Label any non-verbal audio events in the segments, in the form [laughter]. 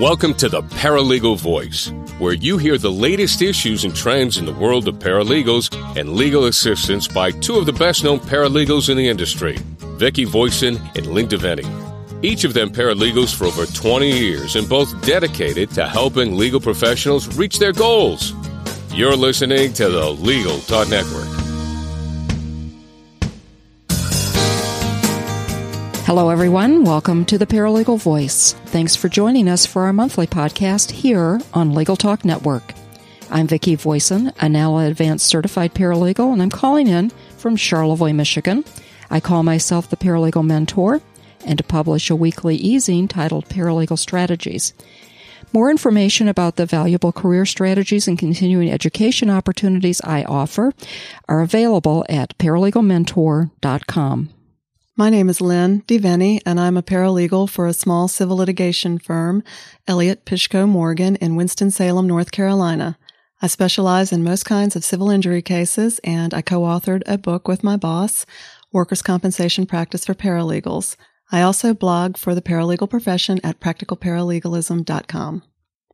Welcome to the Paralegal Voice, where you hear the latest issues and trends in the world of paralegals and legal assistance by two of the best known paralegals in the industry, Vicki Voisin and Lynne DeVenny. Each of them paralegals for over 20 years and both dedicated to helping legal professionals reach their goals. You're listening to the Legal Talk Network. Hello, everyone. Welcome to the Paralegal Voice. Thanks for joining us for our monthly podcast here on Legal Talk Network. I'm Vicki Voisin, a NALA Advanced Certified Paralegal, and I'm calling in from Charlevoix, Michigan. I call myself the Paralegal Mentor and to publish a weekly e-zine titled Paralegal Strategies. More information about the valuable career strategies and continuing education opportunities I offer are available at paralegalmentor.com. My name is Lynne DeVenny, and I'm a paralegal for a small civil litigation firm, Elliott Pishko Morgan, in Winston-Salem, North Carolina. I specialize in most kinds of civil injury cases, and I co-authored a book with my boss, Workers' Compensation Practice for Paralegals. I also blog for the paralegal profession at practicalparalegalism.com.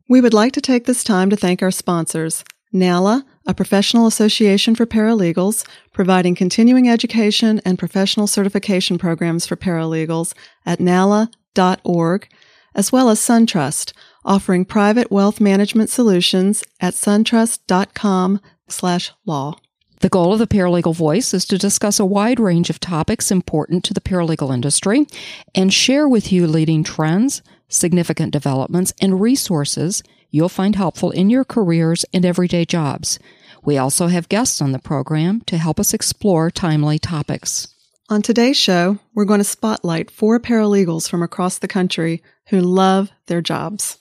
We would like to take this time to thank our sponsors, NALA, a professional association for paralegals, providing continuing education and professional certification programs for paralegals at nala.org, as well as SunTrust, offering private wealth management solutions at suntrust.com slash law. The goal of the Paralegal Voice is to discuss a wide range of topics important to the paralegal industry and share with you leading trends, significant developments, and resources you'll find helpful in your careers and everyday jobs. We also have guests on the program to help us explore timely topics. On today's show, we're going to spotlight four paralegals from across the country who love their jobs.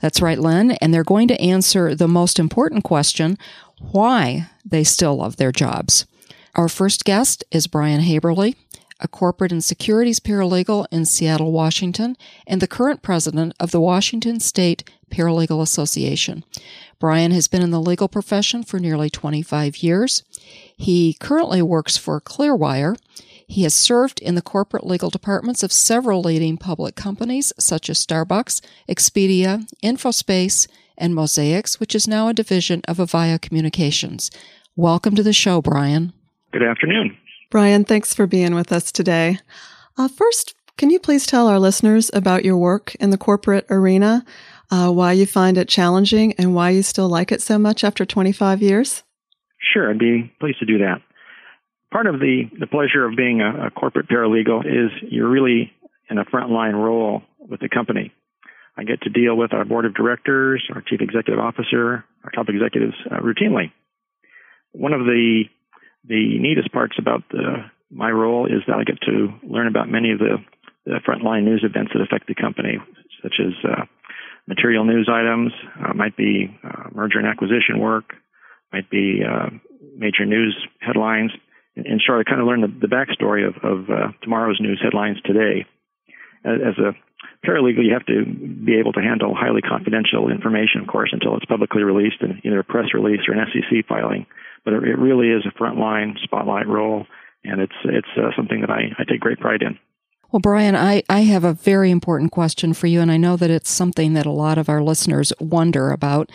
That's right, Lynne, and they're going to answer the most important question why they still love their jobs. Our first guest is Brian Haberly, a corporate and securities paralegal in Seattle, Washington, and the current president of the Washington State Paralegal Association. Brian has been in the legal profession for nearly 25 years. He currently works for Clearwire. He has served in the corporate legal departments of several leading public companies such as Starbucks, Expedia, Infospace, and Mosaix, which is now a division of Avaya Communications. Welcome to the show, Brian. Good afternoon. Brian, thanks for being with us today. Uh, first, can you please tell our listeners about your work in the corporate arena? uh, why you find it challenging and why you still like it so much after 25 years? Sure, I'd be pleased to do that. Part of the, the pleasure of being a, a corporate paralegal is you're really in a frontline role with the company. I get to deal with our board of directors, our chief executive officer, our top executives uh, routinely. One of the the neatest parts about the, my role is that I get to learn about many of the, the frontline news events that affect the company, such as uh, material news items, uh, might be uh, merger and acquisition work, might be uh, major news headlines. In, in short, I kind of learn the, the backstory of, of uh, tomorrow's news headlines today. As, as a paralegal, you have to be able to handle highly confidential information, of course, until it's publicly released in either a press release or an SEC filing. But it, really is a frontline spotlight role, and it's it's uh, something that I, I take great pride in. Well, Brian, I, I have a very important question for you, and I know that it's something that a lot of our listeners wonder about.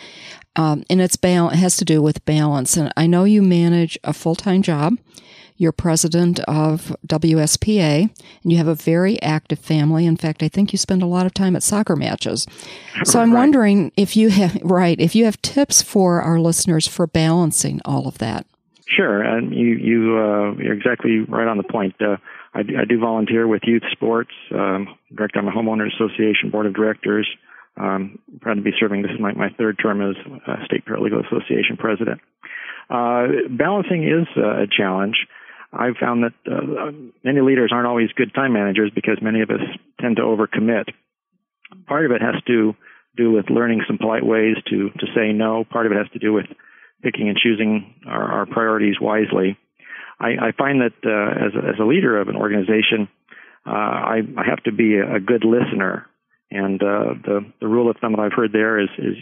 Um, and it's it has to do with balance. And I know you manage a full time job. You're president of WSPA, and you have a very active family. In fact, I think you spend a lot of time at soccer matches. So I'm right. wondering if you have right if you have tips for our listeners for balancing all of that. Sure, and you you uh, you're exactly right on the point. Uh, I do, I do volunteer with youth sports, um, direct on the homeowners association board of directors. Um, proud to be serving. This is my, my third term as uh, state paralegal association president. Uh, balancing is uh, a challenge. I've found that uh, many leaders aren't always good time managers because many of us tend to overcommit. Part of it has to do with learning some polite ways to to say no. Part of it has to do with picking and choosing our, our priorities wisely. I, I find that uh, as, a, as a leader of an organization, uh, I, I have to be a, good listener. And uh, the the rule of thumb that I've heard there is is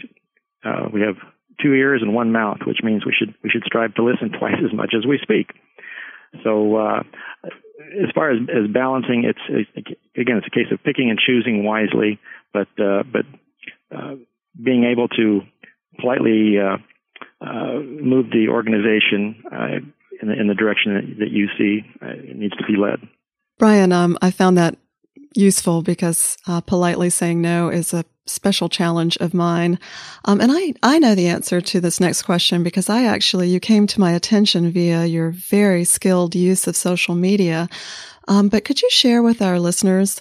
uh, we have two ears and one mouth, which means we should we should strive to listen [laughs] twice as much as we speak. So uh, as far as, as balancing, it's again it's a case of picking and choosing wisely, but uh, but uh, being able to politely uh, uh, move the organization uh, in the, in, the, direction that, that you see needs to be led. Brian, um, I found that useful because politely saying no is a special challenge of mine. Um, and I, I know the answer to this next question because I actually, you came to my attention via your very skilled use of social media. Um, but could you share with our listeners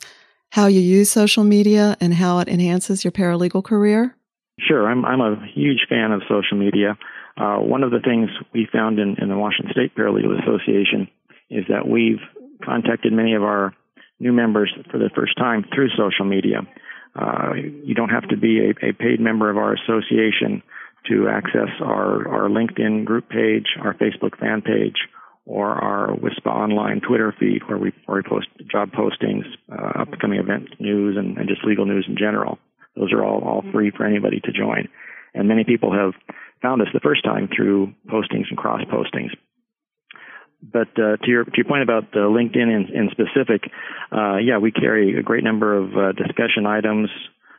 how you use social media and how it enhances your paralegal career? Sure. I'm, I'm a huge fan of social media. Uh, one of the things we found in, in the Washington State Paralegal Association is that we've contacted many of our new members for the first time through social media. Uh, you don't have to be a, a, paid member of our association to access our, our LinkedIn group page, our Facebook fan page, or our WISPA online Twitter feed where we, where we post job postings, uh, upcoming event news, and, and, just legal news in general. Those are all, all free for anybody to join. And many people have found us the first time through postings and cross postings. But uh, to your to your point about uh, LinkedIn in, in specific, uh, yeah, we carry a great number of uh, discussion items,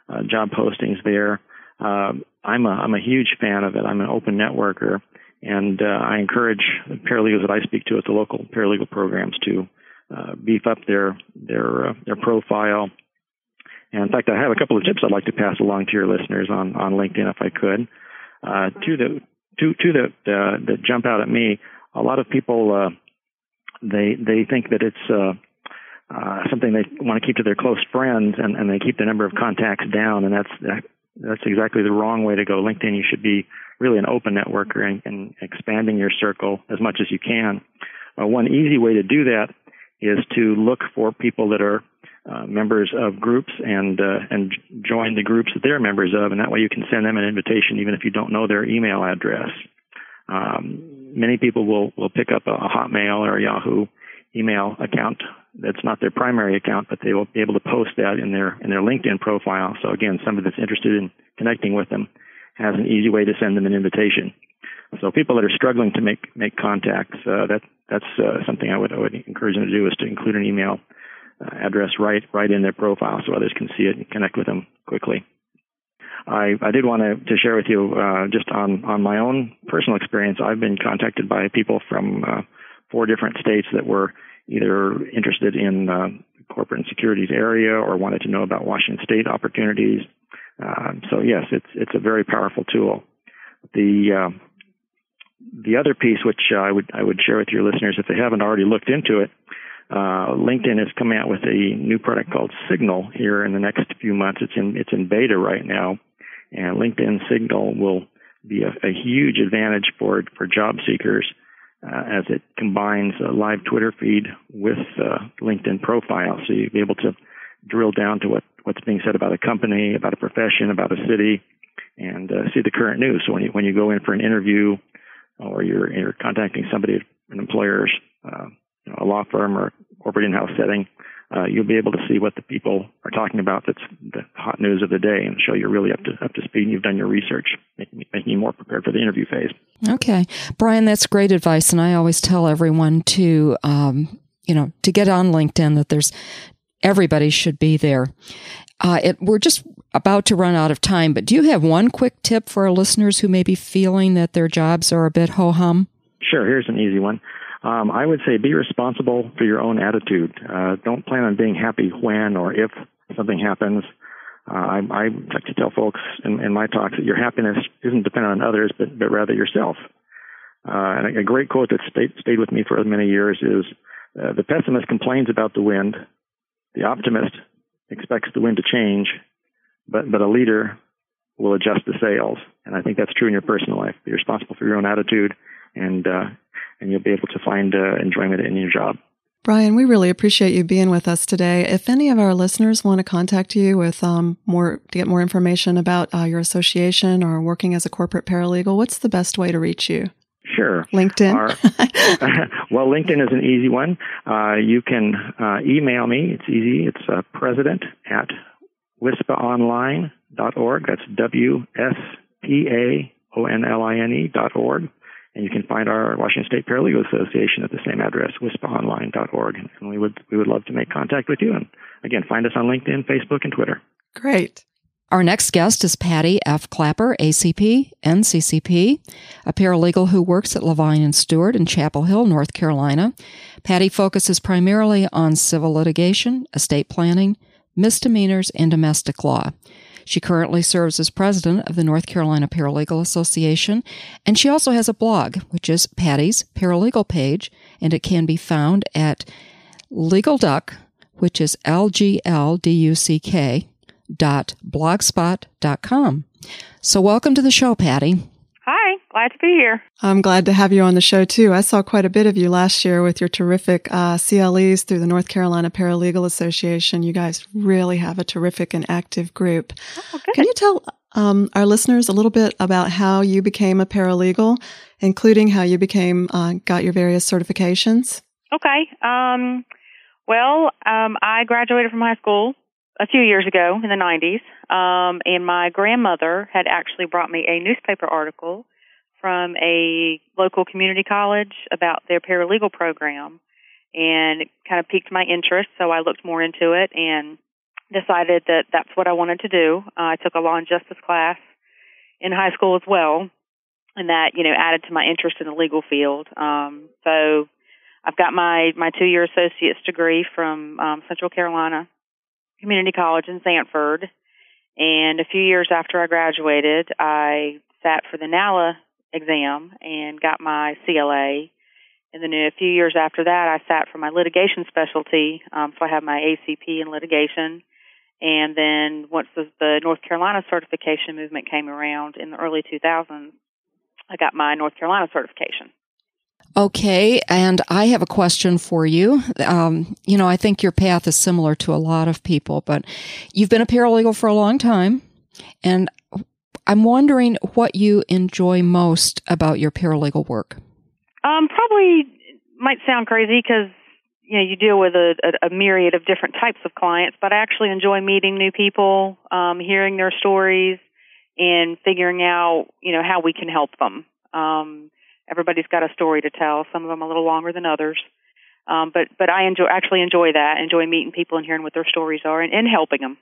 uh, job postings there. Uh, I'm a I'm a huge fan of it. I'm an open networker, and I encourage paralegals that I speak to at the local paralegal programs to beef up their their their profile. And in fact, I have a couple of tips I'd like to pass along to your listeners on on LinkedIn if I could. two that two two that that jump out at me a lot of people uh, they they think that it's uh, uh, something they want to keep to their close friends, and, and they keep the number of contacts down, and that's that, that's exactly the wrong way to go. LinkedIn, you should be really an open networker and, and expanding your circle as much as you can. Uh, one easy way to do that is to look for people that are uh, members of groups and uh, and join the groups that they're members of, and that way you can send them an invitation even if you don't know their email address. Um, many people will, will pick up a, Hotmail or a Yahoo email account that's not their primary account, but they will be able to post that in their in their LinkedIn profile. So again, somebody that's interested in connecting with them has an easy way to send them an invitation. So people that are struggling to make make contacts, uh, that that's uh, something I would I would encourage them to do is to include an email uh, address right right in their profile so others can see it and connect with them quickly. I, I did want to, to share with you uh, just on, on my own personal experience. I've been contacted by people from uh, four different states that were either interested in uh, corporate and securities area or wanted to know about Washington State opportunities. Uh, so yes, it's it's a very powerful tool. The uh, the other piece, which I would I would share with your listeners if they haven't already looked into it, uh, LinkedIn is coming out with a new product called Signal here in the next few months. It's in it's in beta right now, and LinkedIn Signal will be a, a huge advantage for for job seekers uh, as it combines a live Twitter feed with uh, LinkedIn profile. So you'll be able to drill down to what what's being said about a company, about a profession, about a city, and uh, see the current news. So when you when you go in for an interview or you're you're contacting somebody, an employer's uh, you know, a law firm or corporate in-house setting, uh, you'll be able to see what the people are talking about that's the hot news of the day and show you're really up to up to speed and you've done your research, making, making you more prepared for the interview phase. Okay. Brian, that's great advice. And I always tell everyone to, um, you know, to get on LinkedIn that there's everybody should be there. Uh, it, we're just about to run out of time, but do you have one quick tip for our listeners who may be feeling that their jobs are a bit ho hum? Sure. Here's an easy one. Um, I would say be responsible for your own attitude. Uh, don't plan on being happy when or if something happens. Uh, I, I like to tell folks in, in my talks that your happiness isn't dependent on others, but, but rather yourself. Uh, and a, great quote that stayed, stayed with me for many years is uh, the pessimist complains about the wind, the optimist expects the wind to change, but, but a leader will adjust the sails. And I think that's true in your personal life. Be responsible for your own attitude and uh, and you'll be able to find uh, enjoyment in your job. Brian, we really appreciate you being with us today. If any of our listeners want to contact you with um, more to get more information about uh, your association or working as a corporate paralegal, what's the best way to reach you? Sure. LinkedIn. Our, [laughs] [laughs] well, LinkedIn is an easy one. Uh, you can uh, email me. It's easy. It's uh, president at wspaonline.org. That's W S P A O N L I N E dot org. And you can find our Washington State Paralegal Association at the same address, wspaonline.org. And we would, we would love to make contact with you. And again, find us on LinkedIn, Facebook, and Twitter. Great. Our next guest is Patty F. Clapper, ACP, NCCP, a paralegal who works at Levine and Stewart in Chapel Hill, North Carolina. Patty focuses primarily on civil litigation, estate planning, misdemeanors, and domestic law. She currently serves as president of the North Carolina Paralegal Association, and she also has a blog, which is Patty's Paralegal page, and it can be found at Legal Duck, which is L G L D U C K blogspot.com. So welcome to the show, Patty. Glad to be here. I'm glad to have you on the show too. I saw quite a bit of you last year with your terrific uh, CLEs through the North Carolina Paralegal Association. You guys really have a terrific and active group. Oh, Can you tell um, our listeners a little bit about how you became a paralegal, including how you became uh, got your various certifications? Okay. Um, well, um, I graduated from high school a few years ago in the 90s, um, and my grandmother had actually brought me a newspaper article from a local community college about their paralegal program, and it kind of piqued my interest. So I looked more into it and decided that that's what I wanted to do. Uh, I took a law and justice class in high school as well, and that you know added to my interest in the legal field. Um, so I've got my my two year associate's degree from um, Central Carolina Community College in Sanford. And a few years after I graduated, I sat for the NALA exam and got my CLA. And then a few years after that, I sat for my litigation specialty. Um, so I have my ACP in litigation. And then once the, North Carolina certification movement came around in the early 2000s, I got my North Carolina certification. Okay, and I have a question for you. Um, you know, I think your path is similar to a lot of people, but you've been a paralegal for a long time, and I'm wondering what you enjoy most about your paralegal work. Um, probably might sound crazy because you know you deal with a, a, a, myriad of different types of clients, but I actually enjoy meeting new people, um, hearing their stories, and figuring out you know how we can help them. Um, everybody's got a story to tell. Some of them a little longer than others. Um, but but I enjoy actually enjoy that. Enjoy meeting people and hearing what their stories are and, and helping them.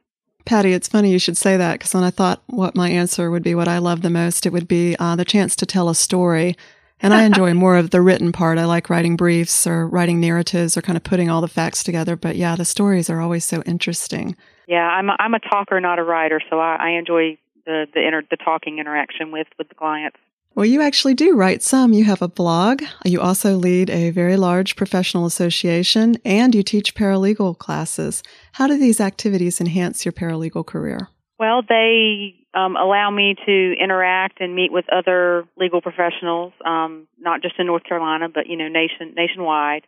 Patty, it's funny you should say that because when I thought what my answer would be, what I love the most, it would be uh, the chance to tell a story. And I enjoy [laughs] more of the written part. I like writing briefs or writing narratives or kind of putting all the facts together. But yeah, the stories are always so interesting. Yeah, I'm a, I'm a talker, not a writer, so I, I enjoy the the inter, the talking interaction with with the clients. Well, you actually do write some. You have a blog. You also lead a very large professional association and you teach paralegal classes. How do these activities enhance your paralegal career? Well, they um, allow me to interact and meet with other legal professionals, um, not just in North Carolina, but you know, nation nationwide.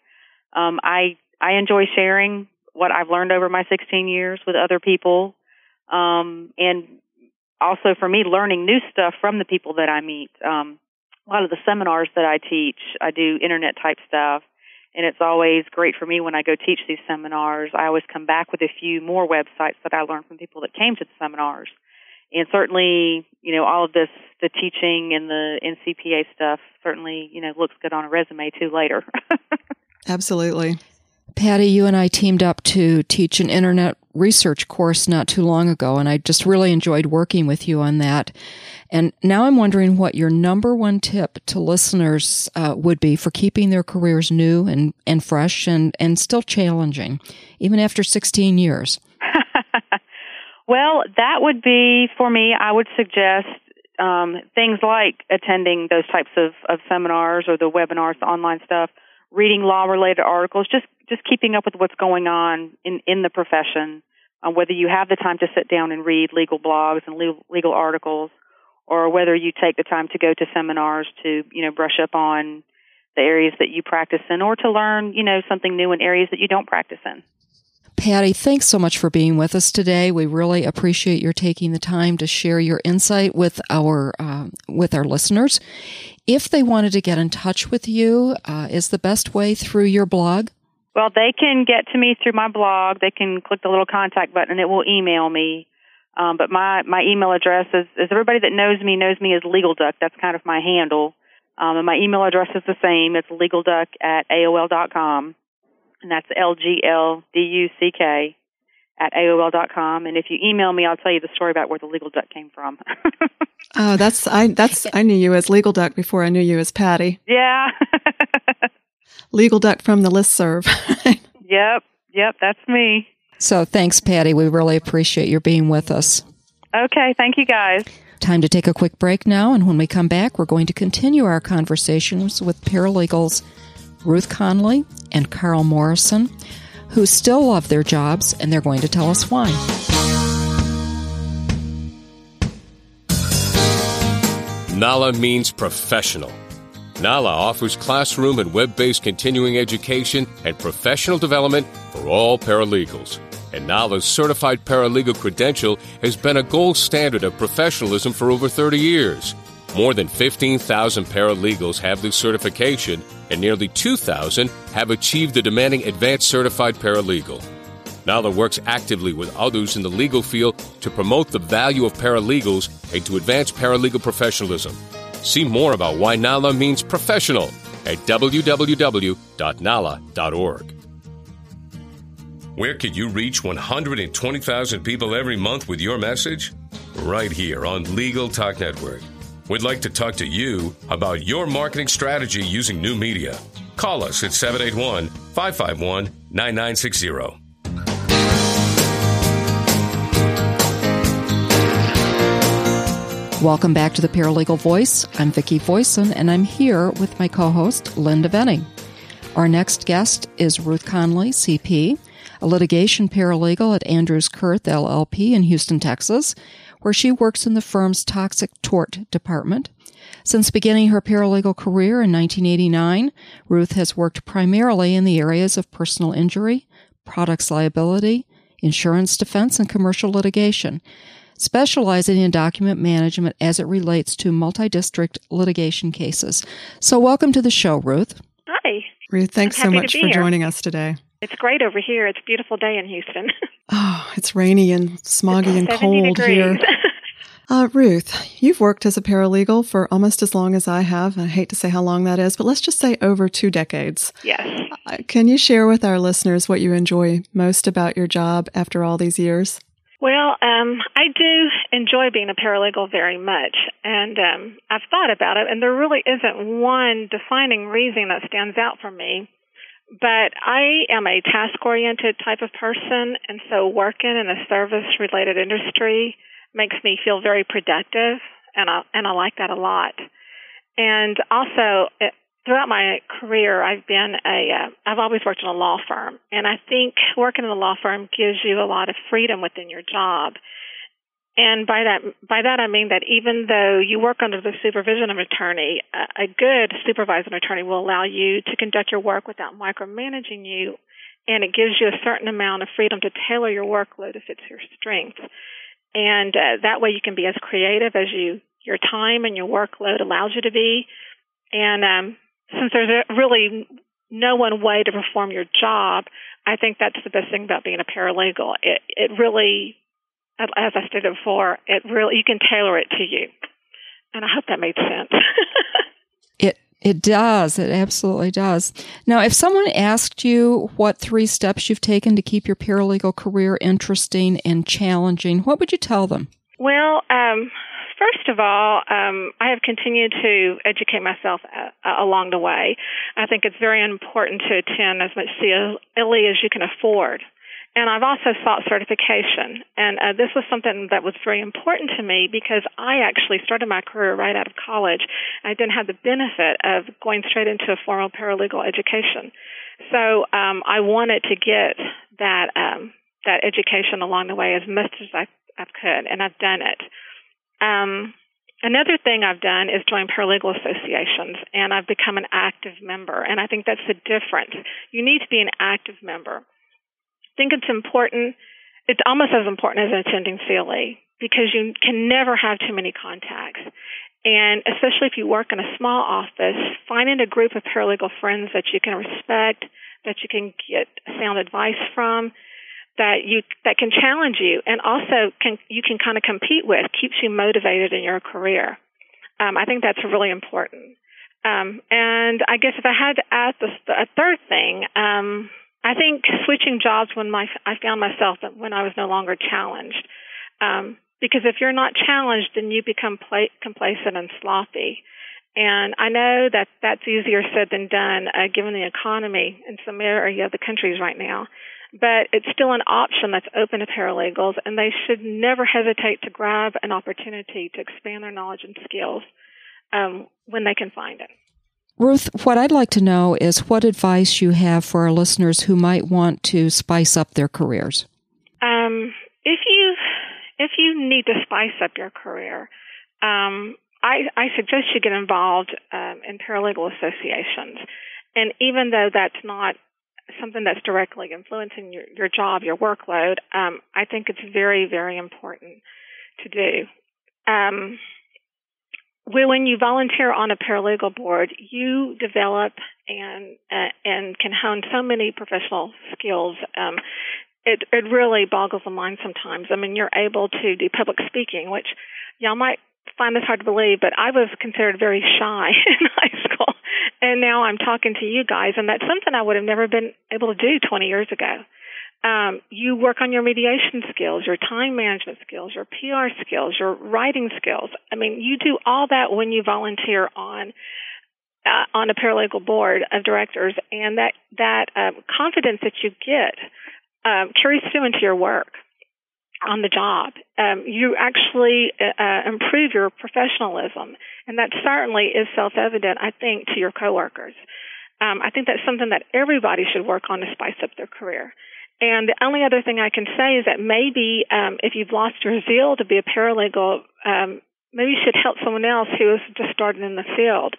Um, I I enjoy sharing what I've learned over my 16 years with other people, um, and also for me learning new stuff from the people that I meet. Um, a lot of the seminars that I teach, I do internet type stuff, and it's always great for me when I go teach these seminars. I always come back with a few more websites that I learned from people that came to the seminars. And certainly, you know, all of this, the teaching and the NCPA stuff certainly, you know, looks good on a resume too later. [laughs] Absolutely. Patty, you and I teamed up to teach an internet research course not too long ago, and I just really enjoyed working with you on that. And now I'm wondering what your number one tip to listeners uh, would be for keeping their careers new and, and fresh and, and still challenging, even after 16 years. [laughs] well, that would be for me, I would suggest um, things like attending those types of, of seminars or the webinars, the online stuff reading law related articles, just just keeping up with what's going on in in the profession. Uh, whether you have the time to sit down and read legal blogs and legal, legal articles, or whether you take the time to go to seminars to you know brush up on the areas that you practice in, or to learn you know something new in areas that you don't practice in. Patty, thanks so much for being with us today. We really appreciate your taking the time to share your insight with our uh, with our listeners. If they wanted to get in touch with you, uh, is the best way through your blog? Well, they can get to me through my blog. They can click the little contact button and it will email me. Um, but my, my email address is, is everybody that knows me knows me as Legal Duck. That's kind of my handle. Um, and my email address is the same. It's legalduck at AOL dot com and that's L G L D U C K at AOL.com. And if you email me, I'll tell you the story about where the legal duck came from. [laughs] oh, that's I that's I knew you as legal duck before I knew you as Patty. Yeah. [laughs] legal duck from the list serve. [laughs] yep, yep, that's me. So thanks, Patty. We really appreciate your being with us. Okay, thank you guys. Time to take a quick break now, and when we come back, we're going to continue our conversations with paralegals Ruth Conley and Carl Morrison who still love their jobs, and they're going to tell us why. NALA means professional. NALA offers classroom and web based continuing education and professional development for all paralegals. And NALA's certified paralegal credential has been a gold standard of professionalism for over 30 years. More than 15,000 paralegals have this certification, and nearly 2,000 have achieved the demanding advanced certified paralegal. NALA works actively with others in the legal field to promote the value of paralegals and to advance paralegal professionalism. See more about why NALA means professional at www.nala.org. Where could you reach 120,000 people every month with your message? Right here on Legal Talk Network. We'd like to talk to you about your marketing strategy using new media. Call us at 781 551 9960. Welcome back to the Paralegal Voice. I'm Vicki Voisin, and I'm here with my co-host Lynne DeVenny. Our next guest is Ruth Conley, CP, a litigation paralegal at Andrews Kurth LLP in Houston, Texas, where she works in the firm's toxic tort department. Since beginning her paralegal career in 1989, Ruth has worked primarily in the areas of personal injury, products liability, insurance defense, and commercial litigation, specializing in document management as it relates to multi-district litigation cases. So welcome to the show, Ruth. Hi. Ruth, thanks so much for here. joining us today. It's great over here. It's a beautiful day in Houston. [laughs] oh, it's rainy and smoggy and cold degrees. here. [laughs] Uh, Ruth, you've worked as a paralegal for almost as long as I have. I hate to say how long that is, but let's just say over two decades. Yes. Uh, can you share with our listeners what you enjoy most about your job after all these years? Well, um, I do enjoy being a paralegal very much, and um, I've thought about it, and there really isn't one defining reason that stands out for me. But I am a task oriented type of person, and so working in a service related industry makes me feel very productive, and I, and I like that a lot. And also, it, throughout my career, I've been a uh, I've always worked in a law firm, and I think working in a law firm gives you a lot of freedom within your job. And by that, by that I mean that even though you work under the supervision of an attorney, a, a good supervising attorney will allow you to conduct your work without micromanaging you, and it gives you a certain amount of freedom to tailor your workload if it's your strength. And uh, that way you can be as creative as you your time and your workload allows you to be. And um, since there's really no one way to perform your job, I think that's the best thing about being a paralegal. It it really as I stated before, it really you can tailor it to you, and I hope that made sense. [laughs] it it does. It absolutely does. Now, if someone asked you what three steps you've taken to keep your paralegal career interesting and challenging, what would you tell them? Well, um, first of all, um, I have continued to educate myself uh, along the way. I think it's very important to attend as much CLE as you can afford and I've also sought certification. And uh, this was something that was very important to me because I actually started my career right out of college. I didn't have the benefit of going straight into a formal paralegal education. So um, I wanted to get that um, that education along the way as much as I, I could, and I've done it. Um, another thing I've done is join paralegal associations, and I've become an active member. And I think that's the difference. You need to be an active member I think it's important. It's almost as important as attending CLE because you can never have too many contacts. And especially if you work in a small office, finding a group of paralegal friends that you can respect, that you can get sound advice from, that you that can challenge you, and also can you can kind of compete with, keeps you motivated in your career. Um, I think that's really important. Um, and I guess if I had to add the, a third thing, um, I think switching jobs when my I found myself when I was no longer challenged. Um, because if you're not challenged, then you become pla- complacent and sloppy. And I know that that's easier said than done, uh, given the economy in some area of the countries right now. But it's still an option that's open to paralegals, and they should never hesitate to grab an opportunity to expand their knowledge and skills um, when they can find it. Ruth, what I'd like to know is what advice you have for our listeners who might want to spice up their careers. Um, if you if you need to spice up your career, um, I, I suggest you get involved um, in paralegal associations. And even though that's not something that's directly influencing your, your job, your workload, um, I think it's very, very important to do. Um, when you volunteer on a paralegal board, you develop and uh, and can hone so many professional skills. Um, it it really boggles the mind sometimes. I mean, you're able to do public speaking, which y'all might find this hard to believe, but I was considered very shy [laughs] in high and now I'm talking to you guys, and that's something I would have never been able to do 20 years ago. Um, you work on your mediation skills, your time management skills, your PR skills, your writing skills. I mean, you do all that when you volunteer on uh, on a paralegal board of directors, and that that um, confidence that you get um, carries through into your work on the job. Um, you actually uh, uh, improve your professionalism, and that certainly is self-evident, I think, to your coworkers. Um, I think that's something that everybody should work on to spice up their career. And the only other thing I can say is that maybe um, if you've lost your zeal to be a paralegal, um, maybe you should help someone else who is just starting in the field.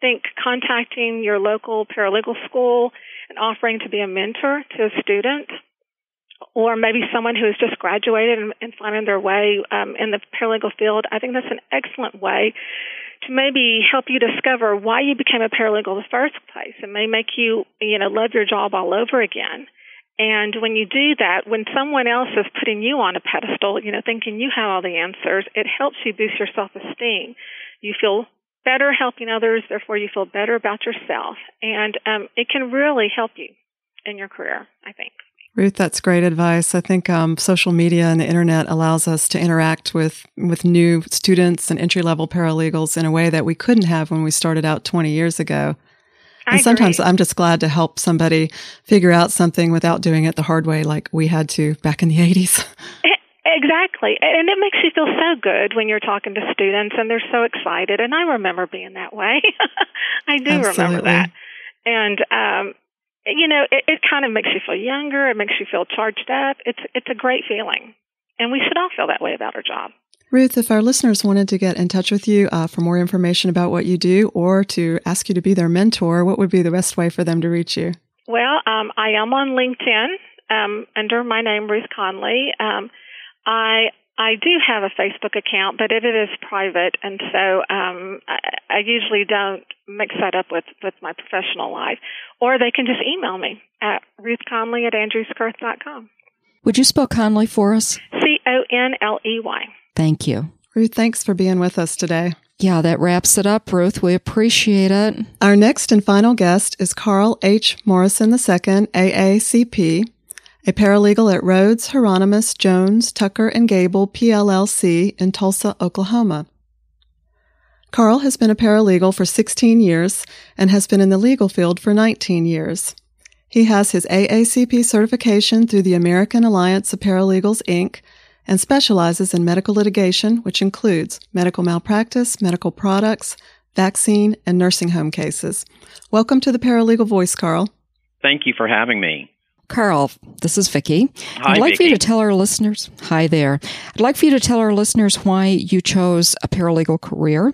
Think contacting your local paralegal school and offering to be a mentor to a student or maybe someone who has just graduated and, and finding their way um, in the paralegal field, I think that's an excellent way to maybe help you discover why you became a paralegal in the first place. It may make you, you know, love your job all over again. And when you do that, when someone else is putting you on a pedestal, you know, thinking you have all the answers, it helps you boost your self esteem. You feel better helping others, therefore you feel better about yourself. And um, it can really help you in your career, I think. Ruth, that's great advice. I think um, social media and the internet allows us to interact with with new students and entry level paralegals in a way that we couldn't have when we started out 20 years ago. I and sometimes agree. I'm just glad to help somebody figure out something without doing it the hard way, like we had to back in the 80s. [laughs] Exactly. And it makes you feel so good when you're talking to students and they're so excited. And I remember being that way. [laughs] I do Absolutely. remember that. And um, you know, it, it kind of makes you feel younger. It makes you feel charged up. It's it's a great feeling, and we should all feel that way about our job. Ruth, if our listeners wanted to get in touch with you uh, for more information about what you do or to ask you to be their mentor, what would be the best way for them to reach you? Well, um, I am on LinkedIn um, under my name, Ruth Conley. Um, I I do have a Facebook account, but it, it is private, and so um, I, I usually don't mix that up with, with my professional life. Or they can just email me at ruthconley at andrewskurth.com. Would you spell Conley for us? C O N L E Y. Thank you. Ruth, thanks for being with us today. Yeah, that wraps it up, Ruth. We appreciate it. Our next and final guest is Carl H. Morrison II, AACP, a paralegal at Rhodes, Hieronymus, Jones, Tucker, and Gable, PLLC in Tulsa, Oklahoma. Carl has been a paralegal for 16 years and has been in the legal field for 19 years. He has his AACP certification through the American Alliance of Paralegals, Inc., and specializes in medical litigation, which includes medical malpractice, medical products, vaccine, and nursing home cases. Welcome to the Paralegal Voice, Carl. Thank you for having me. Carl, this is Vicki. Hi, I'd like for you to tell our listeners, hi there. I'd like for you to tell our listeners why you chose a paralegal career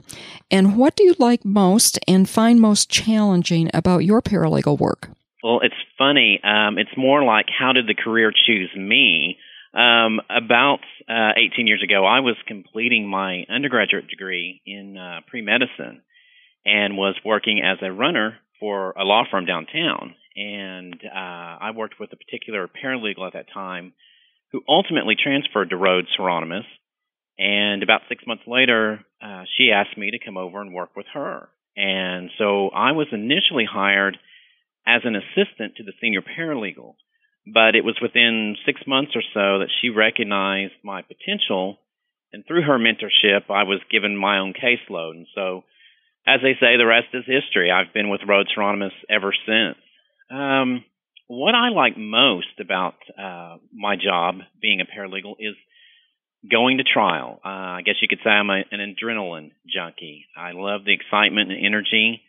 and what do you like most and find most challenging about your paralegal work? Well, it's funny. Um, it's more like how did the career choose me? Um, about uh, 18 years ago, I was completing my undergraduate degree in uh, pre medicine and was working as a runner for a law firm downtown. And uh, I worked with a particular paralegal at that time who ultimately transferred to Rhodes Hieronymus. And about six months later, uh, she asked me to come over and work with her. And so I was initially hired as an assistant to the senior paralegal. But it was within six months or so that she recognized my potential, and through her mentorship, I was given my own caseload. And so, as they say, the rest is history. I've been with Rhodes Hieronymus ever since. Um, what I like most about uh, my job being a paralegal is going to trial. Uh, I guess you could say I'm a, an adrenaline junkie. I love the excitement and energy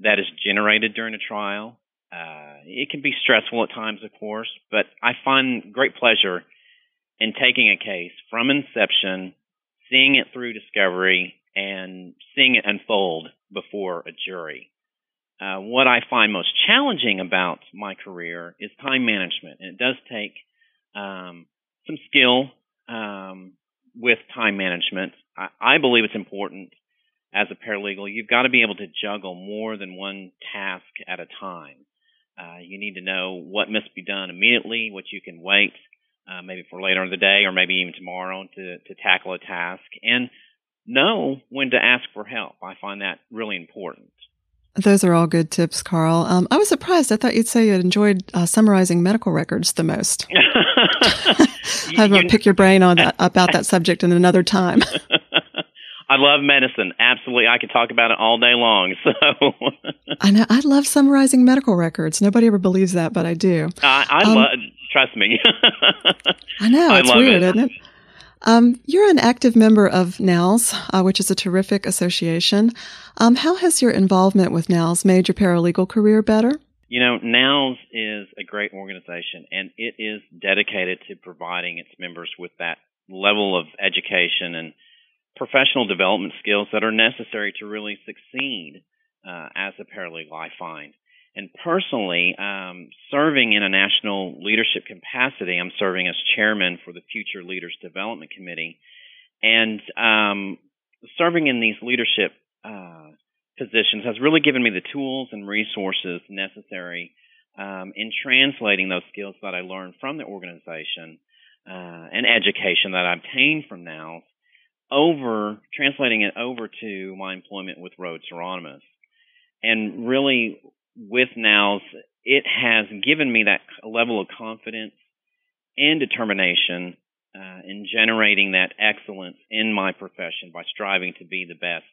that is generated during a trial. Uh, it can be stressful at times, of course, but I find great pleasure in taking a case from inception, seeing it through discovery, and seeing it unfold before a jury. Uh, what I find most challenging about my career is time management. And it does take um, some skill um, with time management. I, I believe it's important as a paralegal. You've got to be able to juggle more than one task at a time. Uh, you need to know what must be done immediately, what you can wait, uh, maybe for later in the day or maybe even tomorrow to, to tackle a task, and know when to ask for help. I find that really important. Those are all good tips, Carl. Um, I was surprised. I thought you'd say you enjoyed uh, summarizing medical records the most. I'm going to pick your brain on [laughs] that about that subject in another time. [laughs] I love medicine. Absolutely, I could talk about it all day long. [laughs] So I know I love summarizing medical records. Nobody ever believes that, but I do. I, I um, love. Trust me. I know it's I weird, is not it? Um, you're an active member of NALS, uh, which is a terrific association. Um, how has your involvement with NALS made your paralegal career better? You know, NALS is a great organization, and it is dedicated to providing its members with that level of education and professional development skills that are necessary to really succeed uh, as a paralegal, I find. And personally, um, serving in a national leadership capacity, I'm serving as chairman for the Future Leaders Development Committee. And um, serving in these leadership uh, positions has really given me the tools and resources necessary um, in translating those skills that I learned from the organization uh, and education that I obtained from NALS over translating it over to my employment with Rhodes Hieronymus. And really, with NALS, it has given me that level of confidence and determination uh, in generating that excellence in my profession by striving to be the best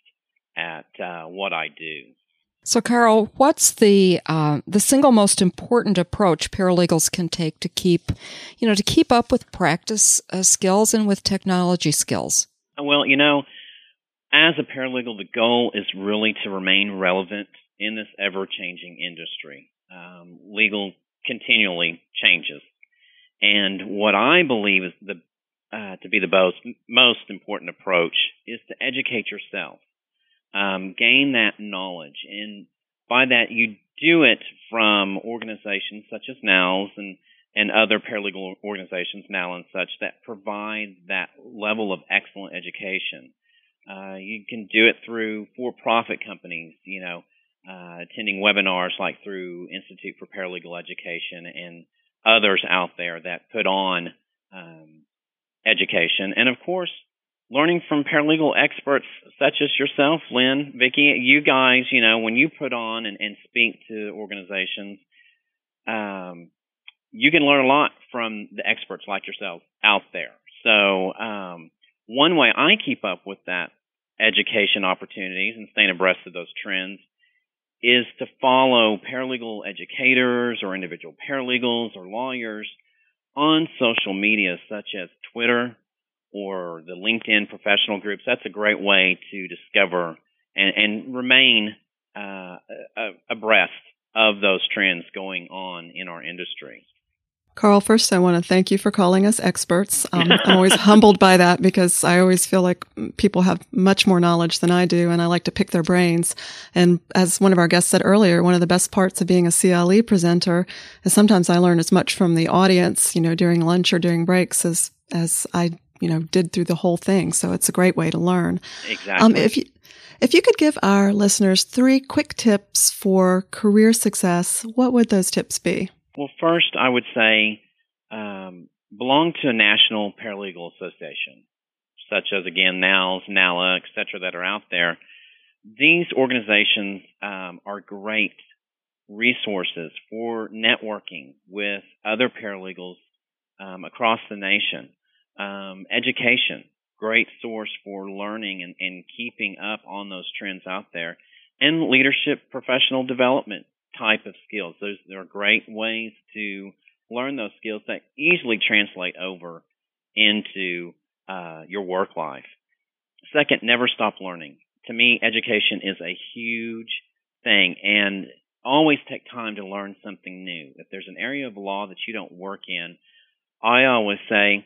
at uh, what I do. So, Carol, what's the uh, the single most important approach paralegals can take to keep, you know, to keep up with practice uh, skills and with technology skills? Well, you know, as a paralegal, the goal is really to remain relevant in this ever changing industry. Um, legal continually changes. And what I believe is the uh, to be the most, most important approach is to educate yourself, um, gain that knowledge, and by that you do it from organizations such as NALS and and other paralegal organizations now and such that provide that level of excellent education. Uh, you can do it through for-profit companies, you know, uh, attending webinars like through Institute for Paralegal Education and others out there that put on um, education. And of course, learning from paralegal experts such as yourself, Lynne, Vicki, you guys, you know, when you put on and, and speak to organizations, um, you can learn a lot from the experts like yourself out there. So, um, one way I keep up with that education opportunities and staying abreast of those trends is to follow paralegal educators or individual paralegals or lawyers on social media such as Twitter or the LinkedIn professional groups. That's a great way to discover and, and remain uh, abreast of those trends going on in our industry. Carl, first I want to thank you for calling us experts. [laughs] Um, I'm always humbled by that because I always feel like people have much more knowledge than I do and I like to pick their brains. And as one of our guests said earlier, one of the best parts of being a CLE presenter is sometimes I learn as much from the audience, you know, during lunch or during breaks as, as I, you know, did through the whole thing. So it's a great way to learn. Exactly. Um, if you, if you could give our listeners three quick tips for career success, what would those tips be? Well, first, I would say um, belong to a national paralegal association, such as again NALS, NALA, etc., that are out there. These organizations um, are great resources for networking with other paralegals um, across the nation. Um, education, great source for learning and, and keeping up on those trends out there. And leadership professional development type of skills. Those are great ways to learn those skills that easily translate over into uh, your work life. Second, never stop learning. To me, education is a huge thing, and always take time to learn something new. If there's an area of law that you don't work in, I always say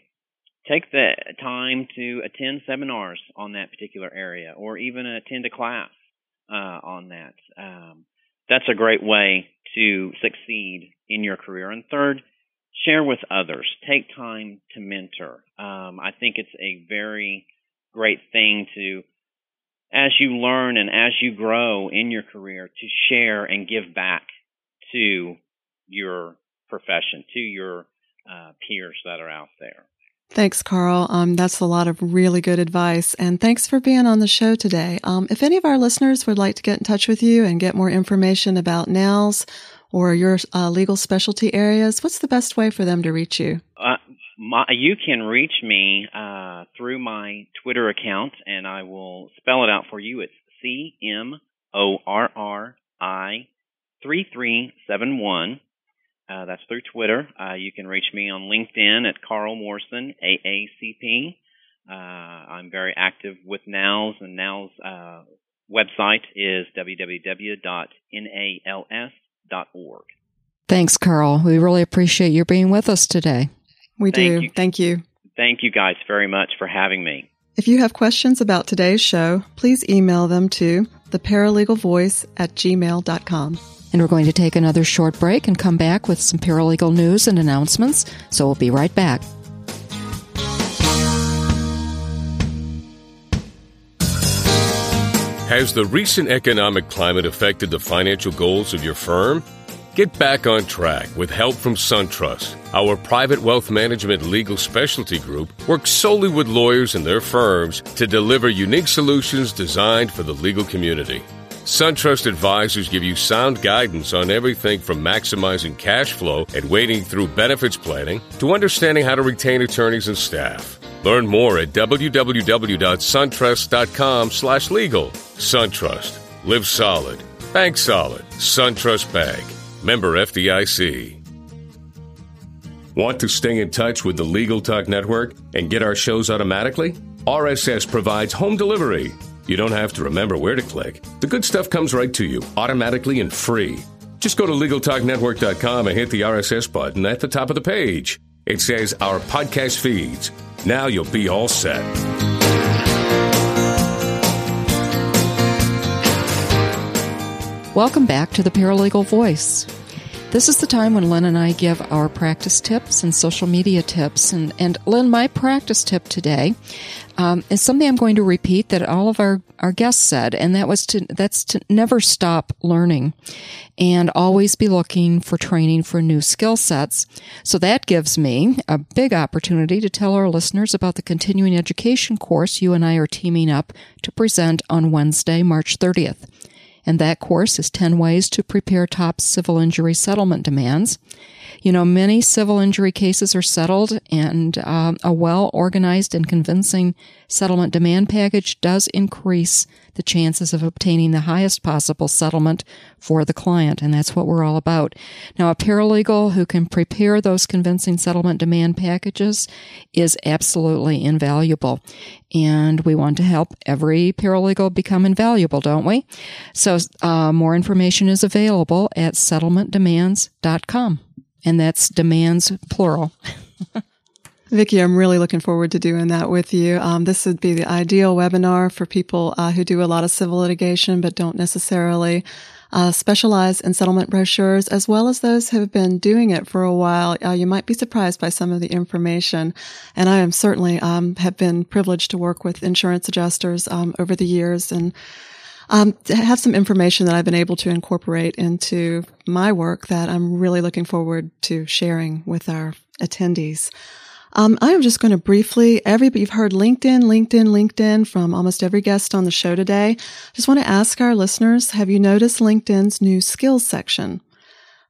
take the time to attend seminars on that particular area or even attend a class uh, on that. Um, that's a great way to succeed in your career. And third, share with others. Take time to mentor. Um, I think it's a very great thing to, as you learn and as you grow in your career, to share and give back to your profession, to your uh, peers that are out there. Thanks, Carl. Um, that's a lot of really good advice. And thanks for being on the show today. Um, if any of our listeners would like to get in touch with you and get more information about NALS or your uh, legal specialty areas, what's the best way for them to reach you? Uh, my, you can reach me uh, through my Twitter account, and I will spell it out for you. It's C M O R R I 3371. Uh, that's through Twitter. Uh, you can reach me on LinkedIn at Carl Morrison, AACP. Uh, I'm very active with NALS, and NALS uh, website is www.nals.org. Thanks, Carl. We really appreciate you being with us today. We Thank do. you. Thank you. Thank you guys very much for having me. If you have questions about today's show, please email them to theparalegalvoice at gmail.com. And we're going to take another short break and come back with some paralegal news and announcements. So we'll be right back. Has the recent economic climate affected the financial goals of your firm? Get back on track with help from SunTrust. Our private wealth management legal specialty group works solely with lawyers and their firms to deliver unique solutions designed for the legal community. SunTrust advisors give you sound guidance on everything from maximizing cash flow and wading through benefits planning to understanding how to retain attorneys and staff. Learn more at www.suntrust.com/legal. SunTrust. Live solid. Bank solid. SunTrust Bank. Member FDIC. Want to stay in touch with the Legal Talk Network and get our shows automatically? RSS provides home delivery. You don't have to remember where to click. The good stuff comes right to you, automatically and free. Just go to LegalTalkNetwork.com and hit the RSS button at the top of the page. It says Our Podcast Feeds. Now you'll be all set. Welcome back to the Paralegal Voice. This is the time when Lynne and I give our practice tips and social media tips. And, and Lynne, my practice tip today um, is something I'm going to repeat that all of our, our guests said, and that was to that's to never stop learning and always be looking for training for new skill sets. So that gives me a big opportunity to tell our listeners about the continuing education course you and I are teaming up to present on Wednesday, March 30th and that course is 10 ways to prepare top civil injury settlement demands. You know, many civil injury cases are settled, and um, a well organized and convincing settlement demand package does increase the chances of obtaining the highest possible settlement for the client, and that's what we're all about. Now, a paralegal who can prepare those convincing settlement demand packages is absolutely invaluable, and we want to help every paralegal become invaluable, don't we? So, uh, more information is available at settlementdemands.com and that's demands plural. [laughs] Vicki, I'm really looking forward to doing that with you. Um, this would be the ideal webinar for people uh, who do a lot of civil litigation but don't necessarily uh, specialize in settlement brochures, as well as those who have been doing it for a while. Uh, you might be surprised by some of the information, and I am certainly um, have been privileged to work with insurance adjusters um, over the years and um, have some information that I've been able to incorporate into my work that I'm really looking forward to sharing with our attendees. Um, I am just going to briefly, every, you've heard LinkedIn, LinkedIn, LinkedIn from almost every guest on the show today. Just want to ask our listeners, have you noticed LinkedIn's new skills section?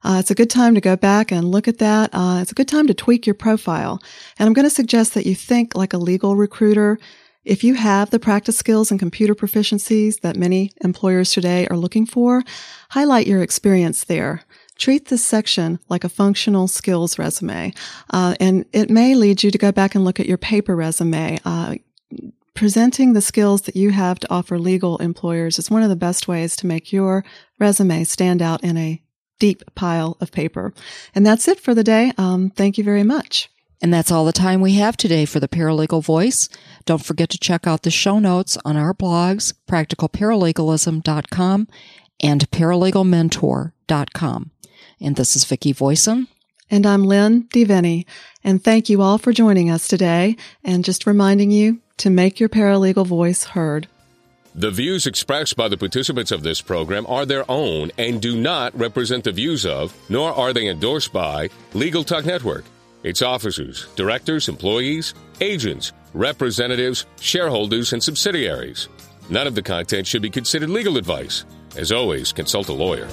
Uh, it's a good time to go back and look at that. Uh, it's a good time to tweak your profile. And I'm going to suggest that you think like a legal recruiter. If you have the practice skills and computer proficiencies that many employers today are looking for, highlight your experience there. Treat this section like a functional skills resume. Uh, and it may lead you to go back and look at your paper resume. Uh, presenting the skills that you have to offer legal employers is one of the best ways to make your resume stand out in a deep pile of paper. And that's it for the day. Um, thank you very much. And that's all the time we have today for the Paralegal Voice. Don't forget to check out the show notes on our blogs, practicalparalegalism.com and paralegalmentor.com. And this is Vicki Voisin. And I'm Lynne DeVenny. And thank you all for joining us today. And just reminding you to make your paralegal voice heard. The views expressed by the participants of this program are their own and do not represent the views of, nor are they endorsed by, Legal Talk Network, its officers, directors, employees, agents, representatives, shareholders, and subsidiaries. None of the content should be considered legal advice. As always, consult a lawyer.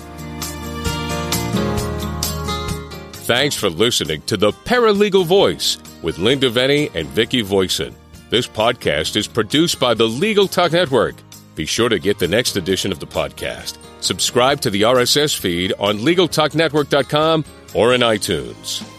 Thanks for listening to The Paralegal Voice with Lynne DeVenny and Vicki Voisin. This podcast is produced by the Legal Talk Network. Be sure to get the next edition of the podcast. Subscribe to the RSS feed on LegalTalkNetwork.com or in iTunes.